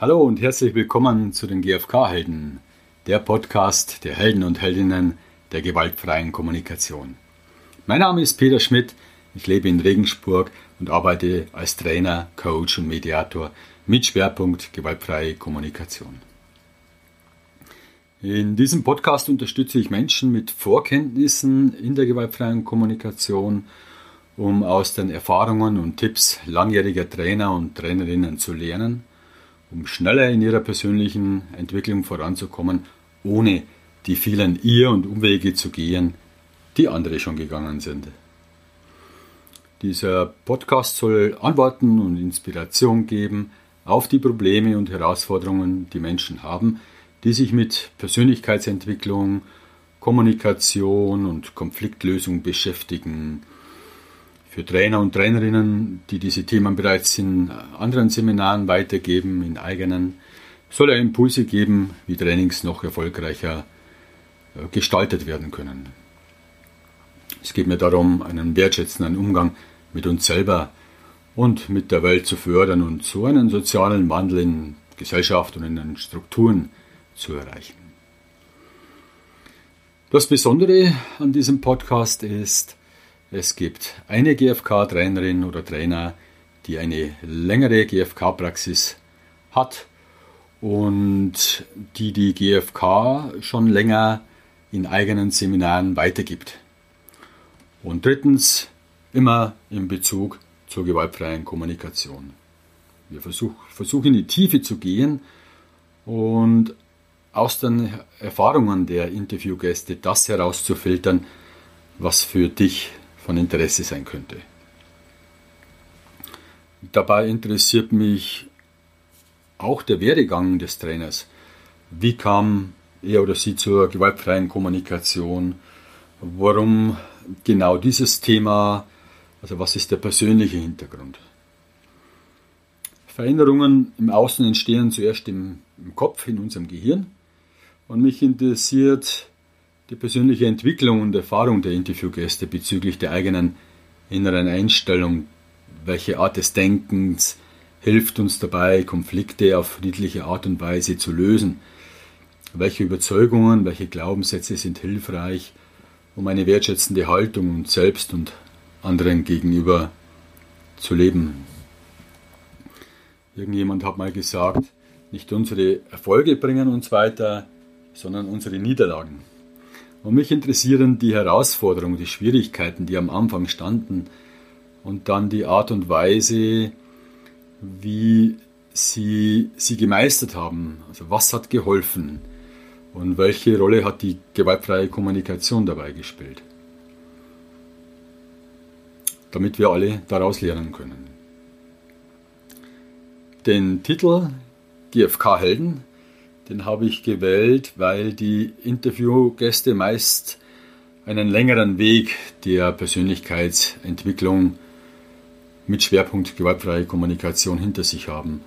Hallo und herzlich willkommen zu den GFK-Helden, der Podcast der Helden und Heldinnen der gewaltfreien Kommunikation. Mein Name ist Peter Schmidt, ich lebe in Regensburg und arbeite als Trainer, Coach und Mediator mit Schwerpunkt gewaltfreie Kommunikation. In diesem Podcast unterstütze ich Menschen mit Vorkenntnissen in der gewaltfreien Kommunikation, um aus den Erfahrungen und Tipps langjähriger Trainer und Trainerinnen zu lernen um schneller in ihrer persönlichen Entwicklung voranzukommen, ohne die vielen Irr- und Umwege zu gehen, die andere schon gegangen sind. Dieser Podcast soll Antworten und Inspiration geben auf die Probleme und Herausforderungen, die Menschen haben, die sich mit Persönlichkeitsentwicklung, Kommunikation und Konfliktlösung beschäftigen, für Trainer und Trainerinnen, die diese Themen bereits in anderen Seminaren weitergeben, in eigenen, soll er Impulse geben, wie Trainings noch erfolgreicher äh, gestaltet werden können. Es geht mir darum, einen wertschätzenden Umgang mit uns selber und mit der Welt zu fördern und so einen sozialen Wandel in Gesellschaft und in den Strukturen zu erreichen. Das Besondere an diesem Podcast ist, es gibt eine GFK-Trainerin oder Trainer, die eine längere GFK-Praxis hat und die die GFK schon länger in eigenen Seminaren weitergibt. Und drittens immer in Bezug zur gewaltfreien Kommunikation. Wir versuch, versuchen in die Tiefe zu gehen und aus den Erfahrungen der Interviewgäste das herauszufiltern, was für dich von Interesse sein könnte. Dabei interessiert mich auch der Werdegang des Trainers. Wie kam er oder sie zur gewaltfreien Kommunikation? Warum genau dieses Thema? Also was ist der persönliche Hintergrund? Veränderungen im Außen entstehen zuerst im, im Kopf, in unserem Gehirn. Und mich interessiert die persönliche Entwicklung und Erfahrung der Interviewgäste bezüglich der eigenen inneren Einstellung, welche Art des Denkens hilft uns dabei, Konflikte auf friedliche Art und Weise zu lösen, welche Überzeugungen, welche Glaubenssätze sind hilfreich, um eine wertschätzende Haltung uns selbst und anderen gegenüber zu leben. Irgendjemand hat mal gesagt, nicht unsere Erfolge bringen uns weiter, sondern unsere Niederlagen. Und mich interessieren die Herausforderungen, die Schwierigkeiten, die am Anfang standen und dann die Art und Weise, wie sie sie gemeistert haben. Also was hat geholfen und welche Rolle hat die gewaltfreie Kommunikation dabei gespielt. Damit wir alle daraus lernen können. Den Titel GFK Helden den habe ich gewählt, weil die Interviewgäste meist einen längeren Weg der Persönlichkeitsentwicklung mit Schwerpunkt gewaltfreie Kommunikation hinter sich haben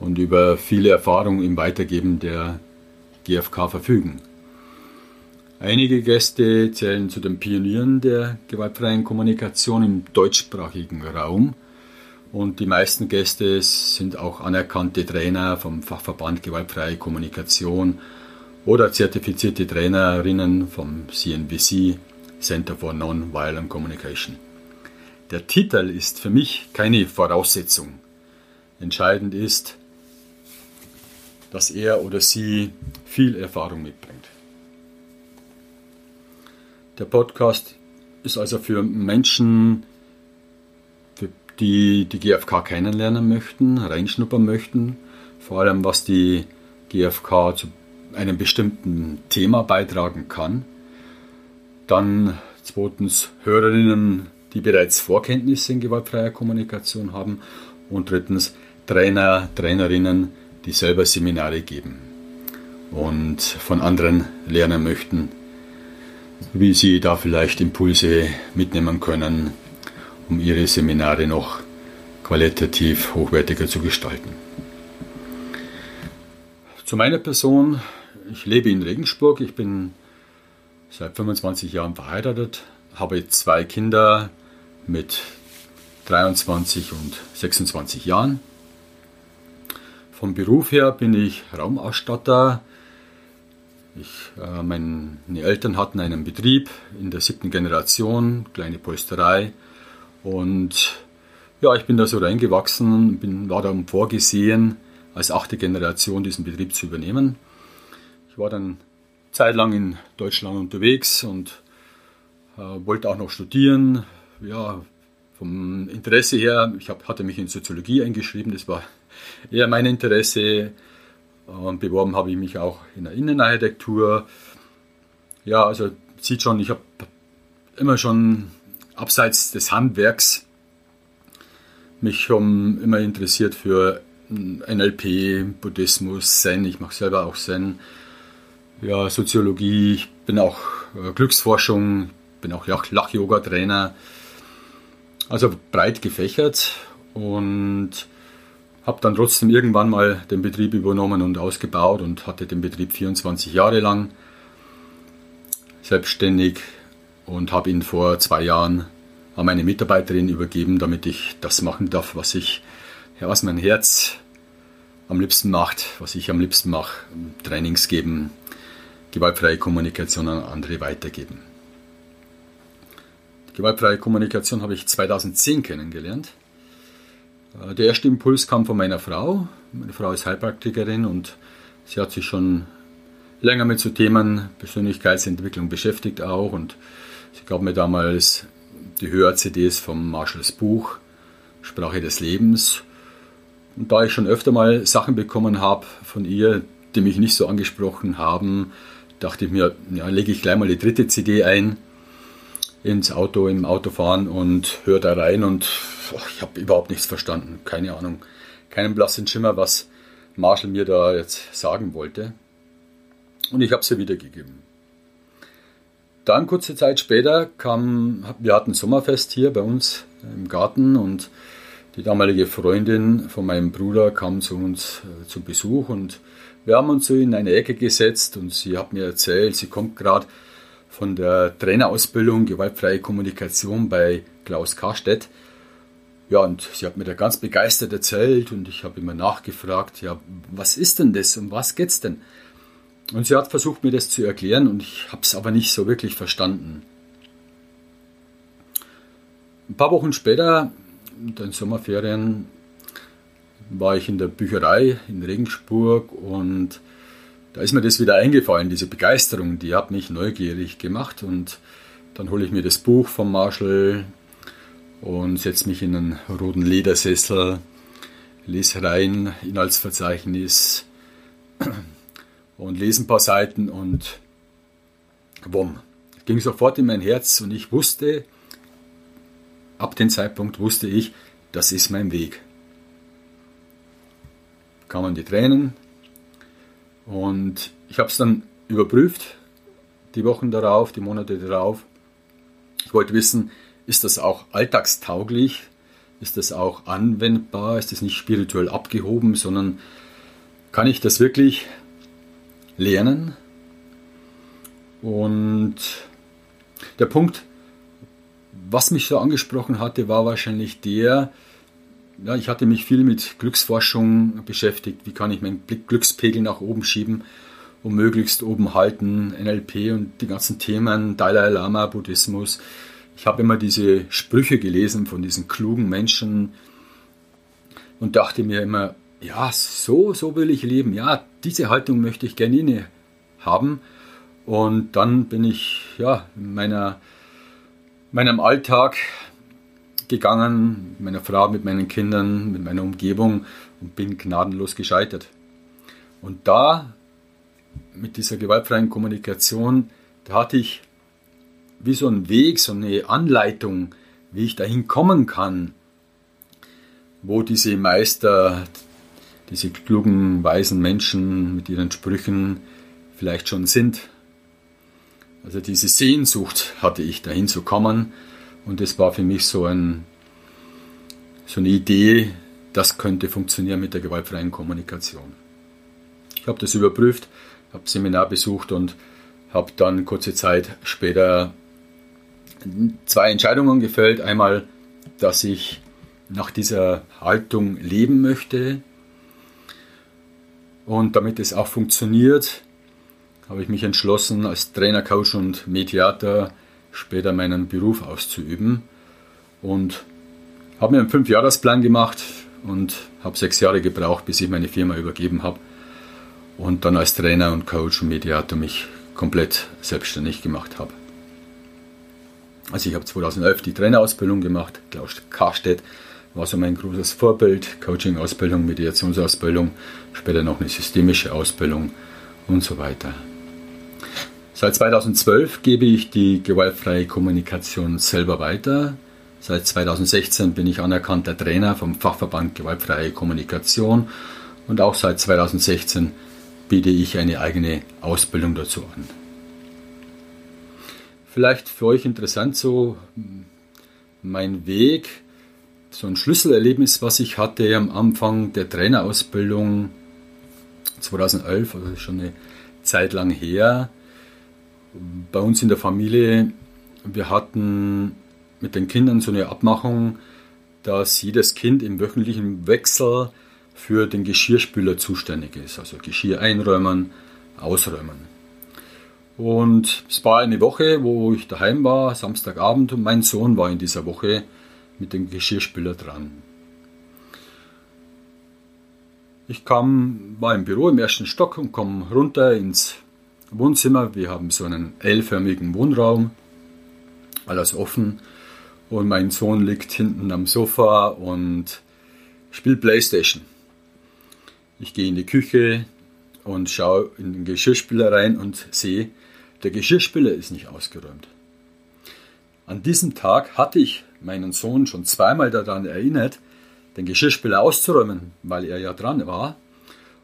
und über viele Erfahrungen im Weitergeben der GfK verfügen. Einige Gäste zählen zu den Pionieren der gewaltfreien Kommunikation im deutschsprachigen Raum und die meisten Gäste sind auch anerkannte Trainer vom Fachverband Gewaltfreie Kommunikation oder zertifizierte Trainerinnen vom CNVC, Center for Non-Violent Communication. Der Titel ist für mich keine Voraussetzung. Entscheidend ist, dass er oder sie viel Erfahrung mitbringt. Der Podcast ist also für Menschen, die die GfK kennenlernen möchten, reinschnuppern möchten, vor allem was die GfK zu einem bestimmten Thema beitragen kann. Dann zweitens Hörerinnen, die bereits Vorkenntnisse in gewaltfreier Kommunikation haben und drittens Trainer, Trainerinnen, die selber Seminare geben und von anderen lernen möchten, wie sie da vielleicht Impulse mitnehmen können, um ihre Seminare noch qualitativ hochwertiger zu gestalten. Zu meiner Person, ich lebe in Regensburg, ich bin seit 25 Jahren verheiratet, habe zwei Kinder mit 23 und 26 Jahren. Vom Beruf her bin ich Raumausstatter. Ich, äh, meine Eltern hatten einen Betrieb in der siebten Generation, kleine Polsterei. Und ja, ich bin da so reingewachsen, bin, war dann vorgesehen, als achte Generation diesen Betrieb zu übernehmen. Ich war dann zeitlang in Deutschland unterwegs und äh, wollte auch noch studieren. Ja, vom Interesse her, ich hab, hatte mich in Soziologie eingeschrieben, das war eher mein Interesse. Und beworben habe ich mich auch in der Innenarchitektur. Ja, also sieht schon, ich habe immer schon abseits des Handwerks mich schon immer interessiert für NLP, Buddhismus, Zen. Ich mache selber auch Zen. Ja, Soziologie. Ich bin auch äh, Glücksforschung. Bin auch Lach-Yoga-Trainer. Also breit gefächert und habe dann trotzdem irgendwann mal den Betrieb übernommen und ausgebaut und hatte den Betrieb 24 Jahre lang selbstständig und habe ihn vor zwei Jahren an meine Mitarbeiterin übergeben, damit ich das machen darf, was ich, ja, was mein Herz am liebsten macht, was ich am liebsten mache, Trainings geben, gewaltfreie Kommunikation an andere weitergeben. Die gewaltfreie Kommunikation habe ich 2010 kennengelernt. Äh, der erste Impuls kam von meiner Frau. Meine Frau ist Heilpraktikerin und sie hat sich schon länger mit so Themen Persönlichkeitsentwicklung beschäftigt auch und sie gab mir damals die Hör-CDs vom Marshalls Buch Sprache des Lebens. Und da ich schon öfter mal Sachen bekommen habe von ihr, die mich nicht so angesprochen haben, dachte ich mir, ja, lege ich gleich mal die dritte CD ein ins Auto, im Autofahren und höre da rein und oh, ich habe überhaupt nichts verstanden. Keine Ahnung, keinen blassen Schimmer, was Marshall mir da jetzt sagen wollte. Und ich habe sie wiedergegeben. Dann kurze Zeit später kam, wir hatten Sommerfest hier bei uns im Garten und die damalige Freundin von meinem Bruder kam zu uns äh, zu Besuch und wir haben uns so in eine Ecke gesetzt und sie hat mir erzählt, sie kommt gerade von der Trainerausbildung Gewaltfreie Kommunikation bei Klaus Karstedt. Ja, und sie hat mir da ganz begeistert erzählt und ich habe immer nachgefragt, ja, was ist denn das? Um was geht's denn? Und sie hat versucht, mir das zu erklären und ich habe es aber nicht so wirklich verstanden. Ein paar Wochen später, in den Sommerferien, war ich in der Bücherei in Regensburg und da ist mir das wieder eingefallen, diese Begeisterung, die hat mich neugierig gemacht und dann hole ich mir das Buch von Marshall und setze mich in einen roten Ledersessel, lese rein, Inhaltsverzeichnis und lese ein paar Seiten und bumm, ging sofort in mein Herz und ich wusste, ab dem Zeitpunkt wusste ich, das ist mein Weg. Kamen die Tränen, und ich habe es dann überprüft, die Wochen darauf, die Monate darauf. Ich wollte wissen, ist das auch alltagstauglich? Ist das auch anwendbar? Ist das nicht spirituell abgehoben, sondern kann ich das wirklich lernen? Und der Punkt, was mich so angesprochen hatte, war wahrscheinlich der, ja, ich hatte mich viel mit Glücksforschung beschäftigt. Wie kann ich meinen Glückspegel nach oben schieben und möglichst oben halten? NLP und die ganzen Themen, Dalai Lama, Buddhismus. Ich habe immer diese Sprüche gelesen von diesen klugen Menschen und dachte mir immer, ja, so, so will ich leben. Ja, diese Haltung möchte ich gerne inne haben. Und dann bin ich ja in meiner, meinem Alltag gegangen, mit meiner Frau, mit meinen Kindern, mit meiner Umgebung und bin gnadenlos gescheitert. Und da, mit dieser gewaltfreien Kommunikation, da hatte ich wie so einen Weg, so eine Anleitung, wie ich dahin kommen kann, wo diese Meister, diese klugen, weisen Menschen mit ihren Sprüchen vielleicht schon sind. Also diese Sehnsucht hatte ich, dahin zu kommen und das war für mich so, ein, so eine Idee, das könnte funktionieren mit der gewaltfreien Kommunikation. Ich habe das überprüft, habe Seminar besucht und habe dann kurze Zeit später zwei Entscheidungen gefällt. Einmal, dass ich nach dieser Haltung leben möchte Und damit es auch funktioniert, habe ich mich entschlossen, als Trainer, Coach und Mediator später meinen Beruf auszuüben. Und habe mir einen Fünfjahresplan gemacht und habe sechs Jahre gebraucht, bis ich meine Firma übergeben habe. Und dann als Trainer und Coach und Mediator mich komplett selbstständig gemacht habe. Also ich habe 2011 die Trainerausbildung gemacht. Klaus Karstedt war so mein großes Vorbild. Coaching-Ausbildung, Mediationsausbildung, später noch eine systemische Ausbildung und so weiter. Seit 2012 gebe ich die gewaltfreie Kommunikation selber weiter. Seit 2016 bin ich anerkannter Trainer vom Fachverband Gewaltfreie Kommunikation und auch seit 2016 biete ich eine eigene Ausbildung dazu an. Vielleicht für euch interessant so mein Weg, so ein Schlüsselerlebnis, was ich hatte am Anfang der Trainerausbildung 2011, also schon eine Zeit lang her. Bei uns in der Familie, wir hatten mit den Kindern so eine Abmachung, dass jedes Kind im wöchentlichen Wechsel für den Geschirrspüler zuständig ist. Also Geschirr einräumen, ausräumen. Und es war eine Woche, wo ich daheim war, Samstagabend, und mein Sohn war in dieser Woche mit dem Geschirrspüler dran. Ich kam, war im Büro im ersten Stock und komme runter ins Wohnzimmer. Wir haben so einen L-förmigen Wohnraum, alles offen. Und mein Sohn liegt hinten am Sofa und spielt Playstation. Ich gehe in die Küche und schaue in den Geschirrspüler rein und sehe, der Geschirrspüler ist nicht ausgeräumt. An diesem Tag hatte ich meinen Sohn schon zweimal daran erinnert, den Geschirrspüler auszuräumen, weil er ja dran war.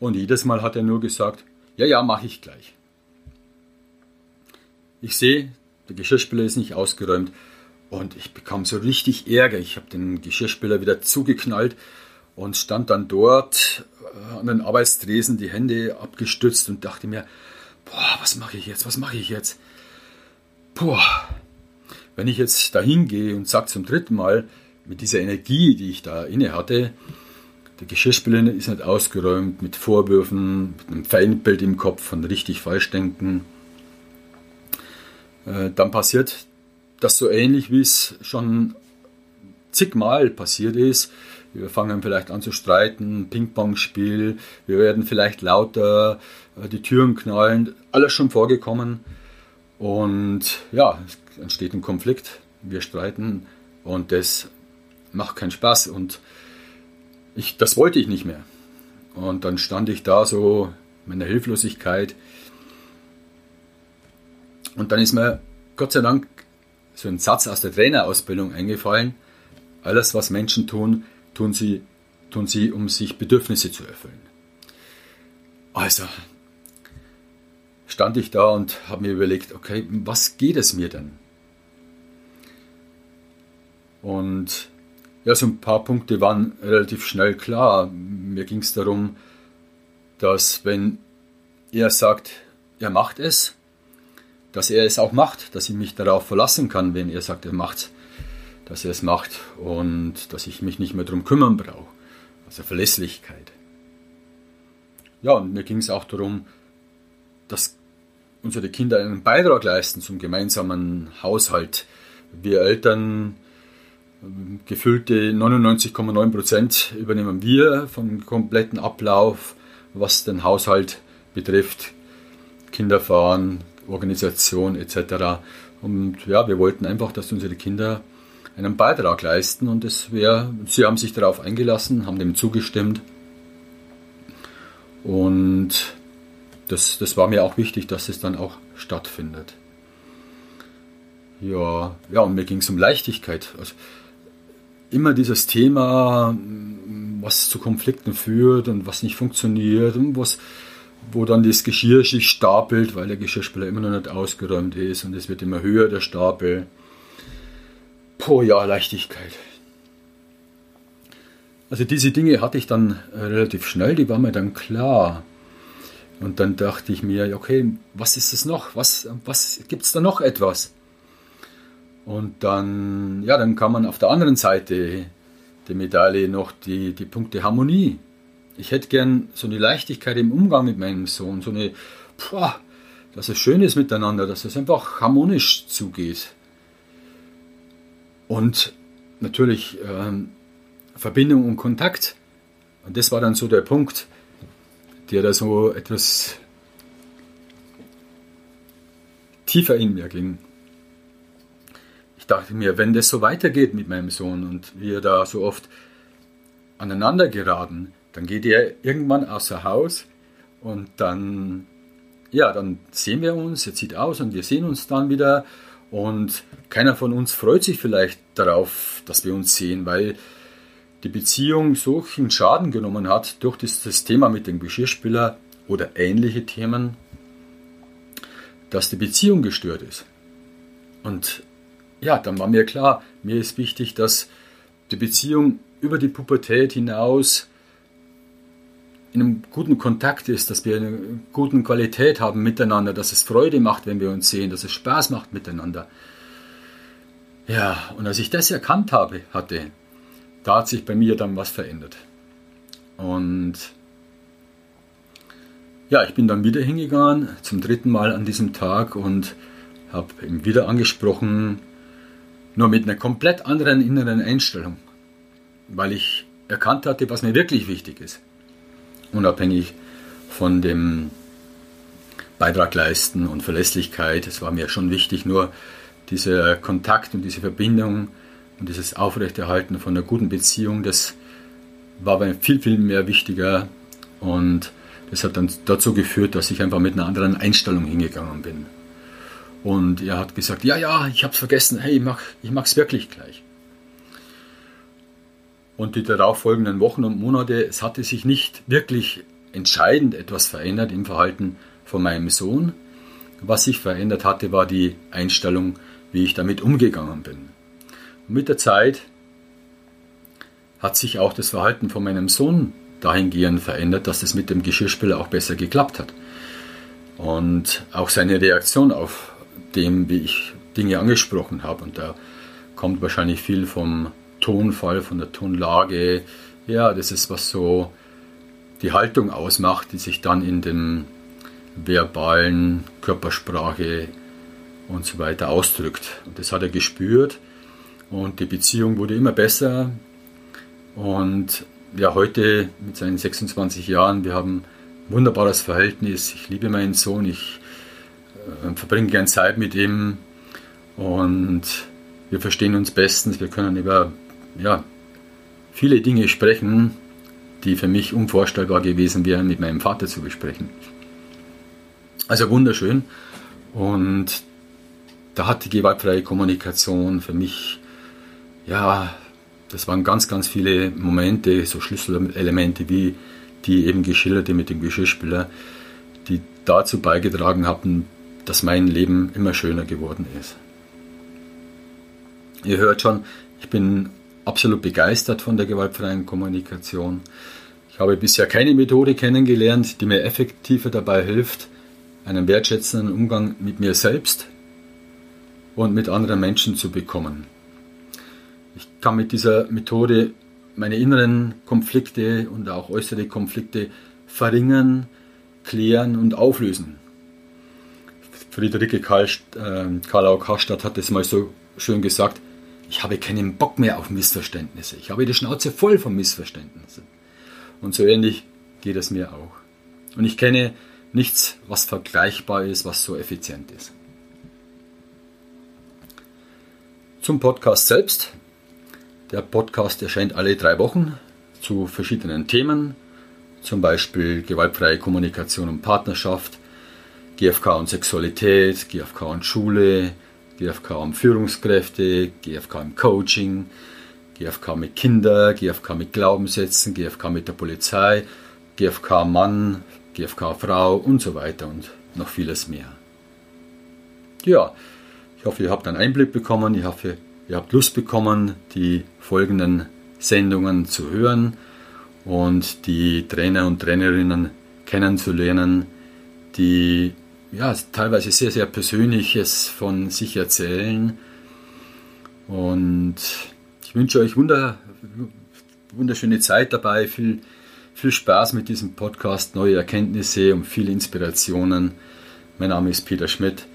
Und jedes Mal hat er nur gesagt, ja, ja, mache ich gleich. Ich sehe, der Geschirrspüler ist nicht ausgeräumt und ich bekam so richtig Ärger. Ich habe den Geschirrspüler wieder zugeknallt und stand dann dort äh, an den Arbeitstresen, die Hände abgestützt und dachte mir, boah, was mache ich jetzt, was mache ich jetzt? Boah, wenn ich jetzt da hingehe und sage zum dritten Mal, mit dieser Energie, die ich da inne hatte, der Geschirrspüler ist nicht ausgeräumt mit Vorwürfen, mit einem Feindbild im Kopf von richtig falsch denken, äh, dann passiert das so ähnlich, wie es schon zigmal passiert ist. Wir fangen vielleicht an zu streiten, Ping-Pong-Spiel, wir werden vielleicht lauter, äh, die Türen knallen, alles schon vorgekommen. Und ja, es entsteht ein Konflikt, wir streiten und das macht keinen Spaß und ich, das wollte ich nicht mehr. Und dann stand ich da so mit einer Hilflosigkeit. Und dann ist mir Gott sei Dank so ein Satz aus der Trainerausbildung eingefallen. Alles, was Menschen tun, tun sie, tun sie, um sich Bedürfnisse zu erfüllen. Also stand ich da und habe mir überlegt, okay, was geht es mir denn? Und ja, so ein paar Punkte waren relativ schnell klar. Mir ging es darum, dass wenn er sagt, er macht es, dass er es auch macht, dass ich mich darauf verlassen kann, wenn er sagt, er macht es dass er es macht und dass ich mich nicht mehr darum kümmern brauche. Also Verlässlichkeit. Ja, und mir ging es auch darum, dass unsere Kinder einen Beitrag leisten zum gemeinsamen Haushalt. Wir Eltern, gefüllte 99,9 Prozent übernehmen wir vom kompletten Ablauf, was den Haushalt betrifft, Kinderfahren, Organisation etc. Und ja, wir wollten einfach, dass unsere Kinder einen Beitrag leisten und es wäre, sie haben sich darauf eingelassen, haben dem zugestimmt und das, das war mir auch wichtig, dass es dann auch stattfindet. Ja, ja und mir ging es um Leichtigkeit. Also immer dieses Thema, was zu Konflikten führt und was nicht funktioniert und was, wo dann das Geschirr sich stapelt, weil der Geschirrspüler immer noch nicht ausgeräumt ist und es wird immer höher, der Stapel. Puh, ja, Leichtigkeit. Also diese Dinge hatte ich dann äh, relativ schnell, die waren mir dann klar. Und dann dachte ich mir, okay, was ist es noch? Was, was gibt es da noch etwas? Und dann, ja, dann kann man auf der anderen Seite der Medaille noch die, die Punkte Harmonie ich hätte gern so eine Leichtigkeit im Umgang mit meinem Sohn, so eine, boah, dass es schön ist miteinander, dass es einfach harmonisch zugeht. Und natürlich ähm, Verbindung und Kontakt. Und das war dann so der Punkt, der da so etwas tiefer in mir ging. Ich dachte mir, wenn das so weitergeht mit meinem Sohn und wir da so oft aneinander geraten, dann geht er irgendwann außer Haus und dann, ja, dann sehen wir uns, er zieht aus und wir sehen uns dann wieder und keiner von uns freut sich vielleicht darauf, dass wir uns sehen, weil die Beziehung solchen Schaden genommen hat durch das, das Thema mit dem Geschirrspüler oder ähnliche Themen, dass die Beziehung gestört ist. Und ja, dann war mir klar, mir ist wichtig, dass die Beziehung über die Pubertät hinaus in einem guten Kontakt ist, dass wir eine gute Qualität haben miteinander, dass es Freude macht, wenn wir uns sehen, dass es Spaß macht miteinander. Ja, und als ich das erkannt habe, hatte, da hat sich bei mir dann was verändert. Und ja, ich bin dann wieder hingegangen, zum dritten Mal an diesem Tag und habe ihn wieder angesprochen, nur mit einer komplett anderen inneren Einstellung, weil ich erkannt hatte, was mir wirklich wichtig ist unabhängig von dem Beitrag leisten und Verlässlichkeit. Es war mir schon wichtig, nur dieser Kontakt und diese Verbindung und dieses Aufrechterhalten von einer guten Beziehung, das war mir viel, viel mehr wichtiger und das hat dann dazu geführt, dass ich einfach mit einer anderen Einstellung hingegangen bin. Und er hat gesagt, ja, ja, ich habe es vergessen, hey, ich mache ich wirklich gleich. Und die darauffolgenden Wochen und Monate, es hatte sich nicht wirklich entscheidend etwas verändert im Verhalten von meinem Sohn. Was sich verändert hatte, war die Einstellung, wie ich damit umgegangen bin. Mit der Zeit hat sich auch das Verhalten von meinem Sohn dahingehend verändert, dass es mit dem Geschirrspüler auch besser geklappt hat. Und auch seine Reaktion auf dem, wie ich Dinge angesprochen habe. Und da kommt wahrscheinlich viel vom Tonfall, von der Tonlage. Ja, das ist was so die Haltung ausmacht, die sich dann in dem verbalen Körpersprache und so weiter ausdrückt. Und das hat er gespürt und die Beziehung wurde immer besser. Und ja, heute mit seinen 26 Jahren, wir haben ein wunderbares Verhältnis. Ich liebe meinen Sohn, ich äh, verbringe gern Zeit mit ihm und wir verstehen uns bestens. Wir können über ja, viele Dinge sprechen, die für mich unvorstellbar gewesen wären, mit meinem Vater zu besprechen. Also wunderschön. Und da hat die gewaltfreie Kommunikation für mich, ja, das waren ganz, ganz viele Momente, so Schlüsselelemente wie die eben geschilderte mit dem Geschirrspüler, die dazu beigetragen haben, dass mein Leben immer schöner geworden ist. Ihr hört schon, ich bin absolut begeistert von der gewaltfreien Kommunikation. Ich habe bisher keine Methode kennengelernt, die mir effektiver dabei hilft, einen wertschätzenden Umgang mit mir selbst und mit anderen Menschen zu bekommen. Ich kann mit dieser Methode meine inneren Konflikte und auch äußere Konflikte verringern, klären und auflösen. Friederike Karl, äh, Karlau Karstadt hat es mal so schön gesagt, ich habe keinen Bock mehr auf Missverständnisse. Ich habe die Schnauze voll von Missverständnissen. Und so ähnlich geht es mir auch. Und ich kenne nichts, was vergleichbar ist, was so effizient ist. Zum Podcast selbst. Der Podcast erscheint alle drei Wochen zu verschiedenen Themen, zum Beispiel gewaltfreie Kommunikation und Partnerschaft, GFK und Sexualität, GFK und Schule, GFK um Führungskräfte, GFK im Coaching, GFK mit Kindern, GFK mit Glaubenssätzen, GFK mit der Polizei, GFK Mann, GFK Frau und so weiter und noch vieles mehr. Ja, ich hoffe, ihr habt einen Einblick bekommen. Ich hoffe, ihr habt Lust bekommen, die folgenden Sendungen zu hören und die Trainer und Trainerinnen kennenzulernen, die ja, teilweise sehr, sehr Persönliches von sich erzählen. Und ich wünsche euch wunder, wunderschöne Zeit dabei, viel, Viel Spaß mit diesem Podcast, neue Erkenntnisse und viele Inspirationen. Mein Name ist Peter Schmidt.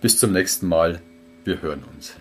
Bis zum nächsten Mal. Wir hören uns.